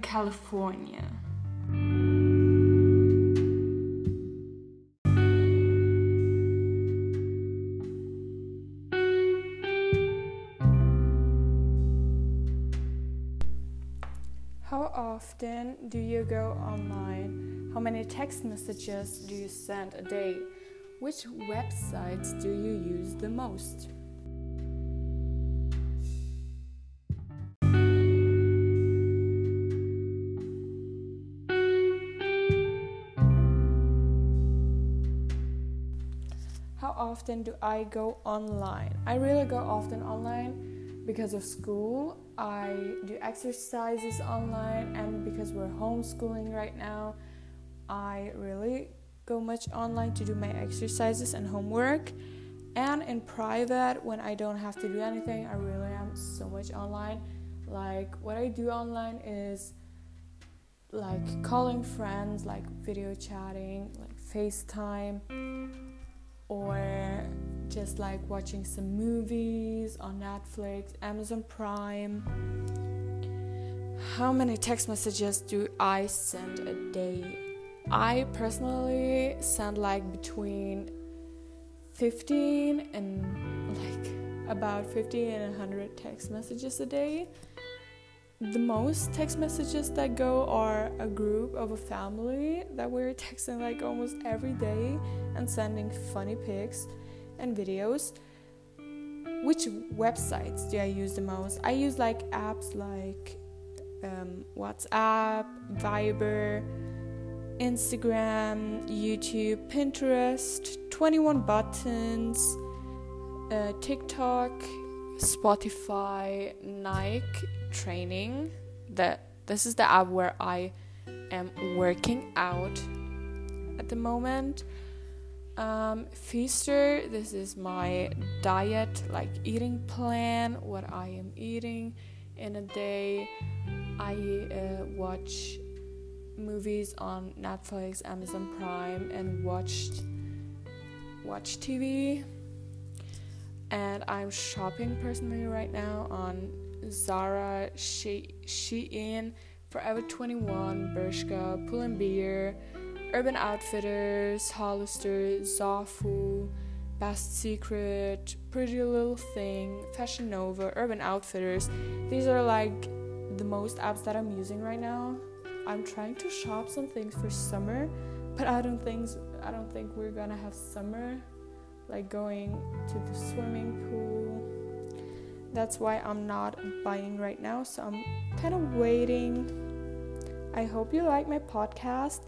California. How often do you go online? How many text messages do you send a day? Which websites do you use the most? Often do I go online? I really go often online because of school. I do exercises online, and because we're homeschooling right now, I really go much online to do my exercises and homework. And in private, when I don't have to do anything, I really am so much online. Like, what I do online is like calling friends, like video chatting, like FaceTime, or just like watching some movies on Netflix, Amazon Prime. How many text messages do I send a day? I personally send like between 15 and like about 50 and 100 text messages a day. The most text messages that go are a group of a family that we're texting like almost every day and sending funny pics and videos. Which websites do I use the most? I use like apps like um, WhatsApp, Viber, Instagram, YouTube, Pinterest, 21 Buttons, uh, TikTok, Spotify, Nike Training. That this is the app where I am working out at the moment. Um, Feaster, this is my diet, like eating plan, what I am eating in a day. I uh, watch movies on Netflix, Amazon Prime, and watched watch TV. And I'm shopping personally right now on Zara, she- Shein, Forever 21, Bershka, Pull&Bear, Urban Outfitters, Hollister, Zaful, Best Secret, Pretty Little Thing, Fashion Nova, Urban Outfitters. These are like the most apps that I'm using right now. I'm trying to shop some things for summer, but I don't think I don't think we're gonna have summer like going to the swimming pool. That's why I'm not buying right now, so I'm kind of waiting. I hope you like my podcast